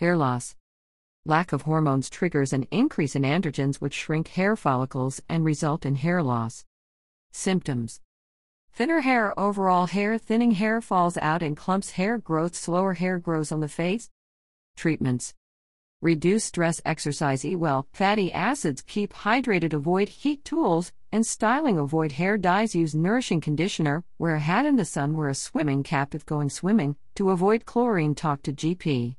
Hair loss. Lack of hormones triggers an increase in androgens, which shrink hair follicles and result in hair loss. Symptoms Thinner hair, overall hair, thinning hair falls out in clumps, hair growth, slower hair grows on the face. Treatments Reduce stress, exercise, eat well, fatty acids, keep hydrated, avoid heat tools, and styling, avoid hair dyes, use nourishing conditioner, wear a hat in the sun, wear a swimming cap if going swimming, to avoid chlorine, talk to GP.